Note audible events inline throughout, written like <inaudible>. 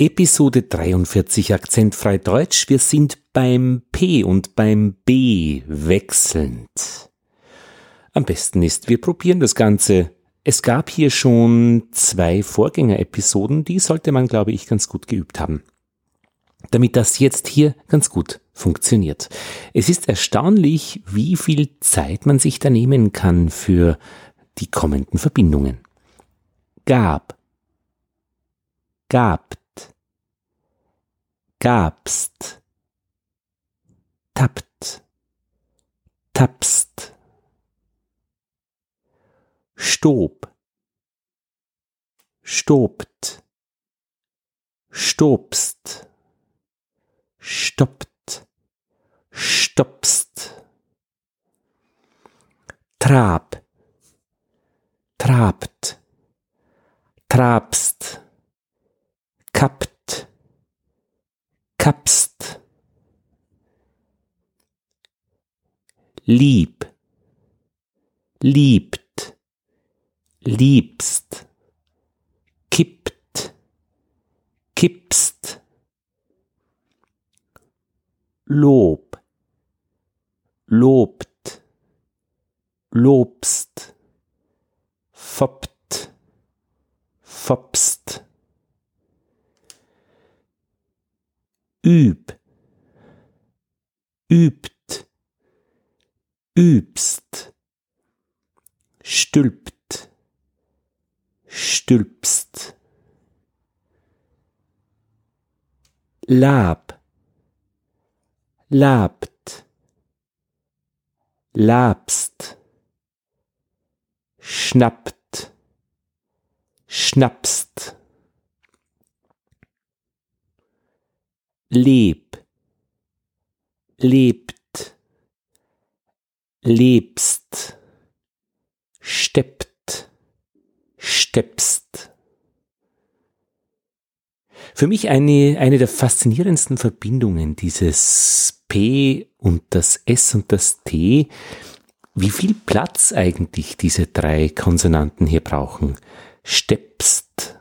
Episode 43 Akzentfrei Deutsch. Wir sind beim P und beim B wechselnd. Am besten ist, wir probieren das Ganze. Es gab hier schon zwei Vorgängerepisoden, die sollte man, glaube ich, ganz gut geübt haben. Damit das jetzt hier ganz gut funktioniert. Es ist erstaunlich, wie viel Zeit man sich da nehmen kann für die kommenden Verbindungen. Gab, gabt, gabst, tappt, tapst, stob, stobt, stobst, stoppt, stopst, trab, trabt, trabst, kappt, kapst. Lieb, liebt, liebst, kippt, kippst. Lob, lobt, lobst, foppt, fopst. Üb, übt, übst, stülpt, stülpst. Lab, labt, labst, schnappt, schnappst. Leb, lebt, lebst, steppt, steppst. Für mich eine, eine der faszinierendsten Verbindungen, dieses P und das S und das T, wie viel Platz eigentlich diese drei Konsonanten hier brauchen. Steppst,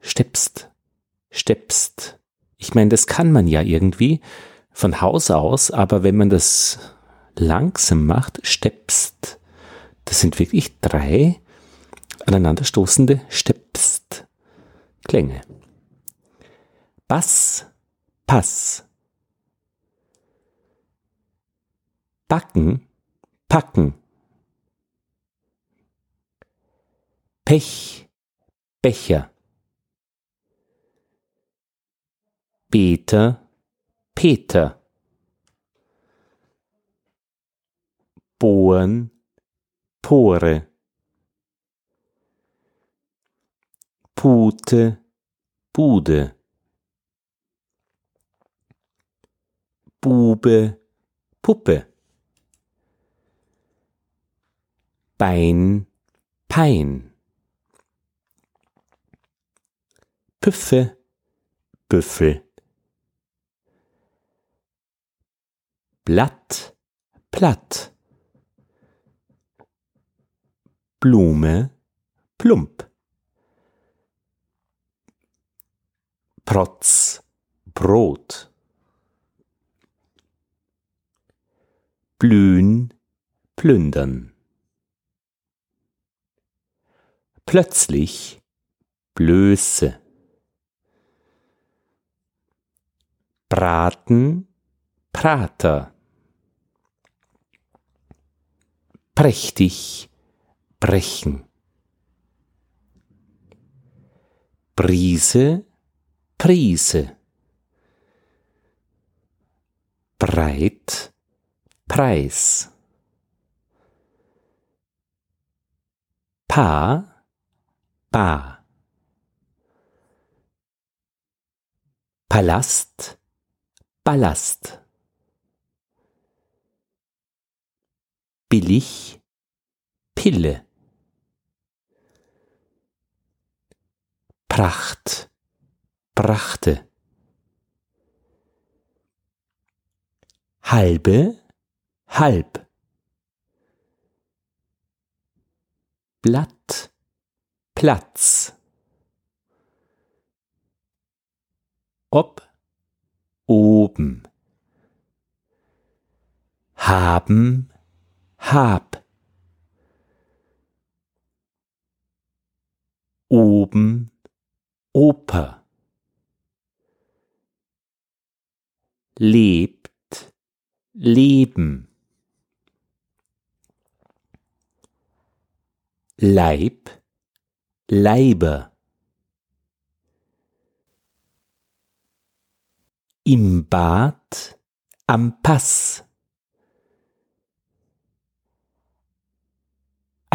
steppst, steppst, ich meine, das kann man ja irgendwie von Haus aus, aber wenn man das langsam macht, steppst, das sind wirklich drei aneinanderstoßende steppst Klänge. Bass, Pass. Backen, packen. Pech, Becher. Peter, Peter. Bohren, Pore. Pute, Bude. Bube, Puppe. Bein, Pein. Püffe, Büffel. Blatt, platt. Blume, plump. Protz, Brot. Blühen, plündern. Plötzlich, Blöße. Braten, Prater. Prächtig brechen. Brise, Prise. Breit, Preis. Pa, Ba. Palast, Ballast. Billig Pille. Pracht, brachte. Halbe, halb. Blatt, Platz. ob, oben. Haben, hab. Oben, Oper. Lebt, leben. Leib, Leiber. Im Bad, am Pass.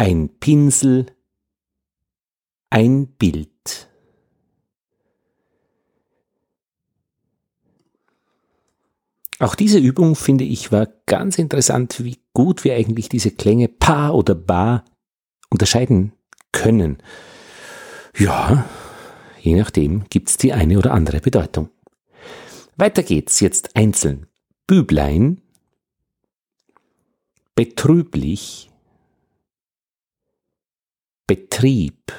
Ein Pinsel, ein Bild. Auch diese Übung finde ich war ganz interessant, wie gut wir eigentlich diese Klänge Pa oder Ba unterscheiden können. Ja, je nachdem gibt's die eine oder andere Bedeutung. Weiter geht's jetzt einzeln. Büblein, betrüblich, Betrieb,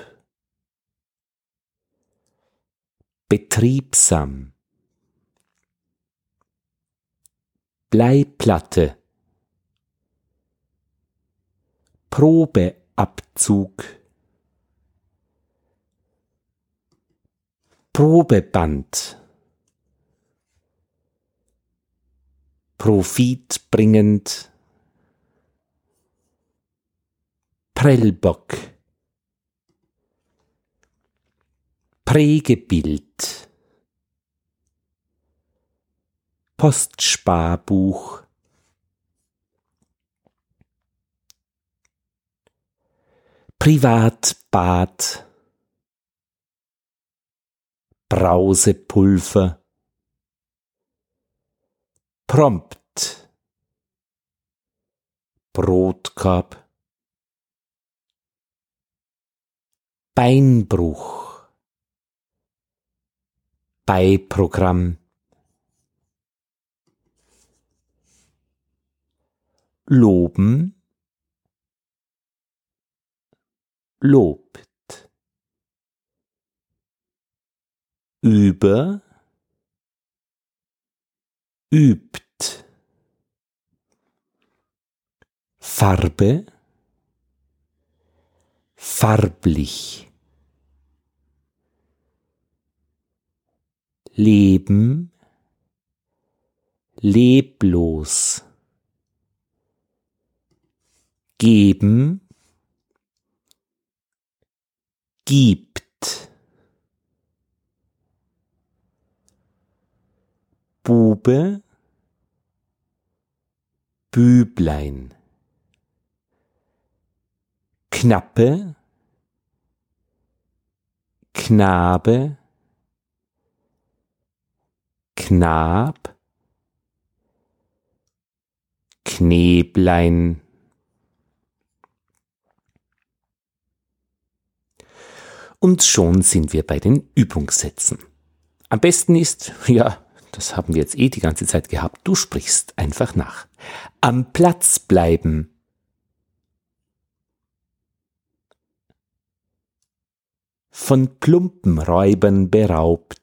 betriebsam, Bleiplatte, Probeabzug, Probeband, profitbringend, Prellbock, Prägebild, Postsparbuch, Privatbad, Brausepulver, prompt, Brotkorb, Beinbruch, Beiprogramm, loben, lobt, über, übt, Farbe, farblich, Leben, leblos, geben, gibt, Bube, Büblein, Knappe, Knabe, Knab, Kneblein. Und schon sind wir bei den Übungssätzen. Am besten ist, <laughs> ja, das haben wir jetzt eh die ganze Zeit gehabt, du sprichst einfach nach. Am Platz bleiben. Von Klumpenräubern beraubt.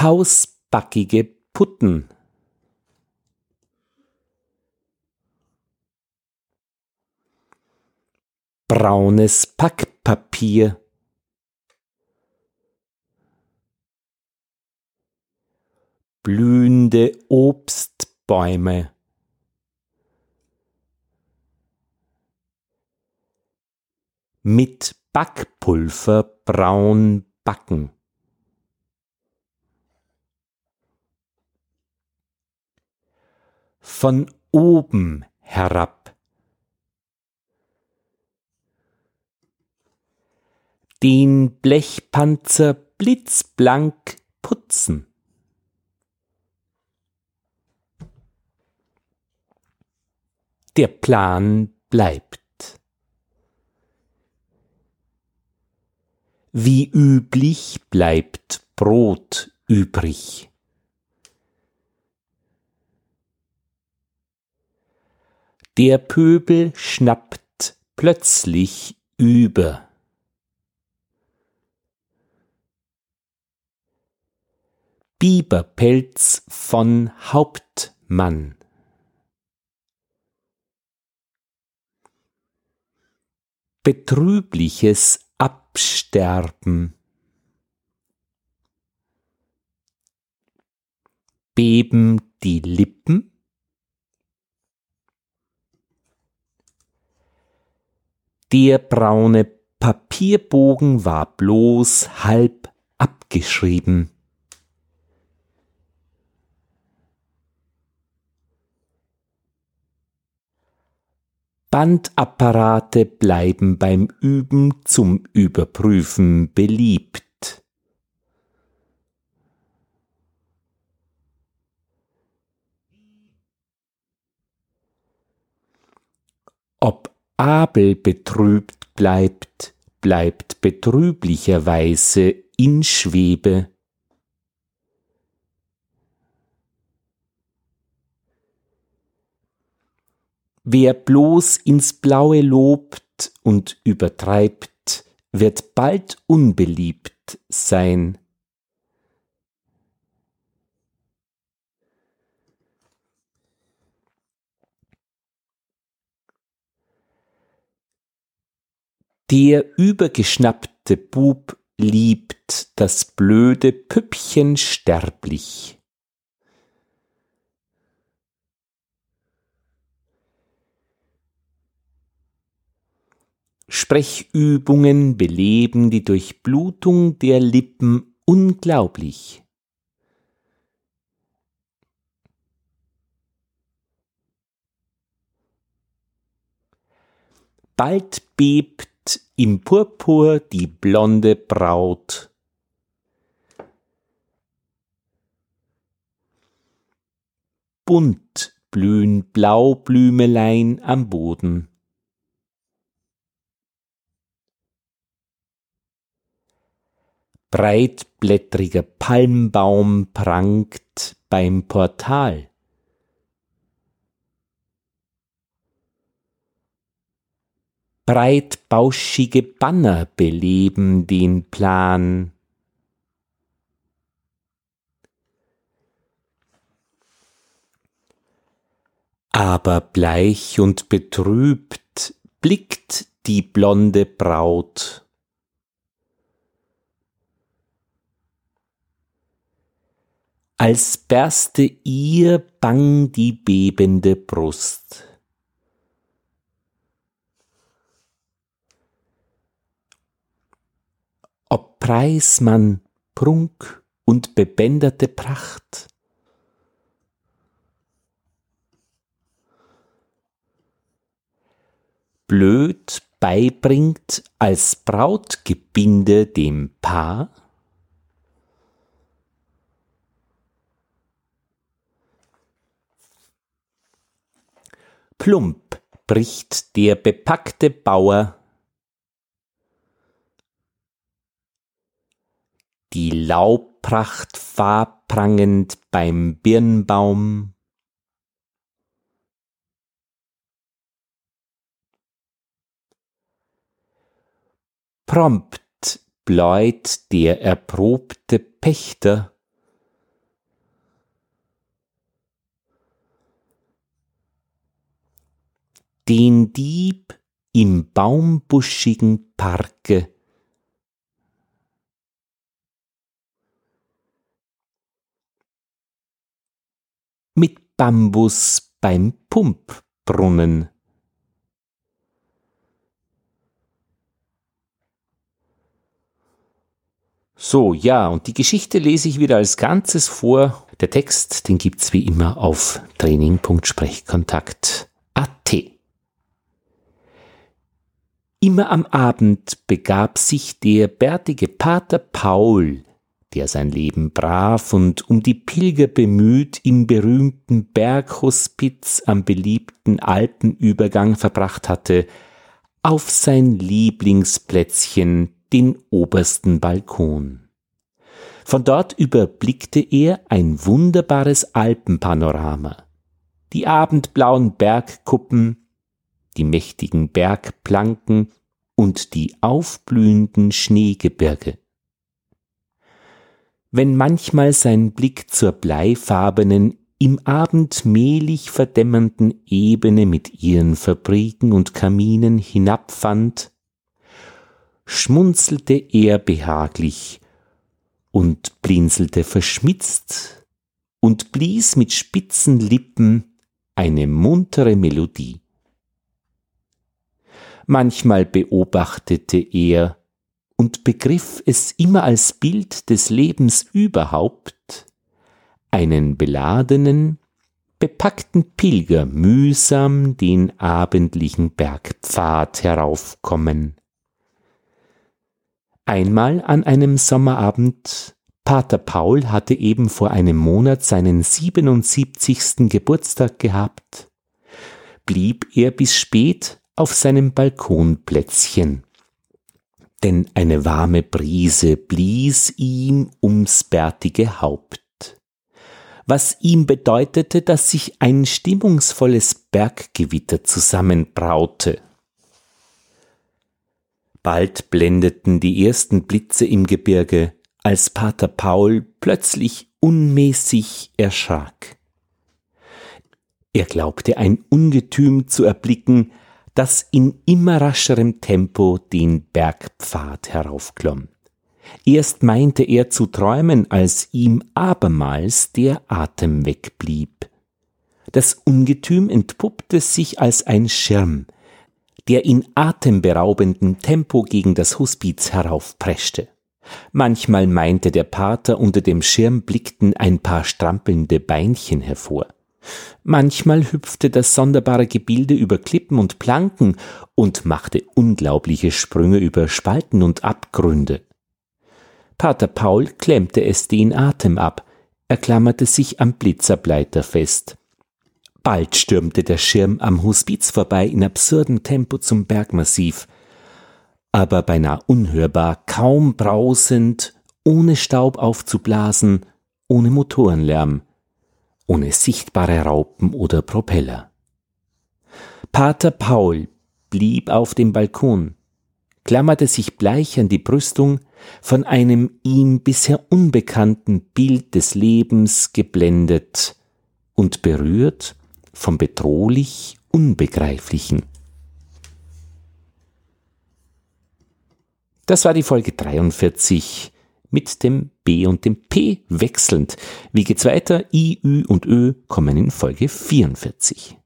Pausbackige Putten. Braunes Packpapier. blühende Obstbäume. Mit Backpulver braun backen. Von oben herab. Den Blechpanzer blitzblank putzen. Der Plan bleibt. Wie üblich bleibt Brot übrig. Der Pöbel schnappt plötzlich über. Biberpelz von Hauptmann. Betrübliches Absterben. Beben die Lippen? Der braune Papierbogen war bloß halb abgeschrieben. Bandapparate bleiben beim Üben zum Überprüfen beliebt. Ob Abel betrübt bleibt, bleibt betrüblicherweise in Schwebe. Wer bloß ins Blaue lobt und übertreibt, wird bald unbeliebt sein. Der übergeschnappte Bub liebt das blöde Püppchen sterblich. Sprechübungen beleben die Durchblutung der Lippen unglaublich. Bald bebt im Purpur die blonde Braut. Bunt blühen Blaublümelein am Boden. breitblättriger Palmbaum prangt beim Portal. Breitbauschige Banner beleben den Plan. Aber bleich und betrübt blickt die blonde Braut als berste ihr bang die bebende Brust. Ob preis man Prunk und bebänderte Pracht, blöd beibringt als Brautgebinde dem Paar, Plump bricht der bepackte Bauer die Laubpracht farbprangend beim Birnbaum. Prompt bläut der erprobte Pächter den Dieb im baumbuschigen Parke. Mit Bambus beim Pumpbrunnen. So, ja, und die Geschichte lese ich wieder als Ganzes vor. Der Text, den gibt's wie immer auf training.sprechkontakt.at. Immer am Abend begab sich der bärtige Pater Paul, der sein Leben brav und um die Pilger bemüht im berühmten Berghospiz am beliebten Alpenübergang verbracht hatte, auf sein Lieblingsplätzchen, den obersten Balkon. Von dort überblickte er ein wunderbares Alpenpanorama. Die abendblauen Bergkuppen, die mächtigen Bergplanken und die aufblühenden Schneegebirge. Wenn manchmal sein Blick zur bleifarbenen, im Abend mehlig verdämmernden Ebene mit ihren Fabriken und Kaminen hinabfand, schmunzelte er behaglich und blinzelte verschmitzt und blies mit spitzen Lippen eine muntere Melodie. Manchmal beobachtete er und begriff es immer als Bild des Lebens überhaupt, einen beladenen, bepackten Pilger mühsam den abendlichen Bergpfad heraufkommen. Einmal an einem Sommerabend, Pater Paul hatte eben vor einem Monat seinen 77. Geburtstag gehabt, blieb er bis spät auf seinem Balkonplätzchen denn eine warme Brise blies ihm ums bärtige Haupt, was ihm bedeutete, dass sich ein stimmungsvolles Berggewitter zusammenbraute. Bald blendeten die ersten Blitze im Gebirge, als Pater Paul plötzlich unmäßig erschrak. Er glaubte ein Ungetüm zu erblicken, das in immer rascherem Tempo den Bergpfad heraufklomm. Erst meinte er zu träumen, als ihm abermals der Atem wegblieb. Das Ungetüm entpuppte sich als ein Schirm, der in atemberaubendem Tempo gegen das Hospiz heraufpreschte. Manchmal meinte der Pater, unter dem Schirm blickten ein paar strampelnde Beinchen hervor. Manchmal hüpfte das sonderbare Gebilde über Klippen und Planken und machte unglaubliche Sprünge über Spalten und Abgründe. Pater Paul klemmte es den Atem ab, er klammerte sich am Blitzerbleiter fest. Bald stürmte der Schirm am Hospiz vorbei in absurdem Tempo zum Bergmassiv, aber beinahe unhörbar, kaum brausend, ohne Staub aufzublasen, ohne Motorenlärm ohne sichtbare Raupen oder Propeller. Pater Paul blieb auf dem Balkon, klammerte sich bleich an die Brüstung, von einem ihm bisher unbekannten Bild des Lebens geblendet und berührt vom bedrohlich Unbegreiflichen. Das war die Folge 43 mit dem B und dem P wechselnd. Wie geht's weiter? I, Ü und Ö kommen in Folge 44.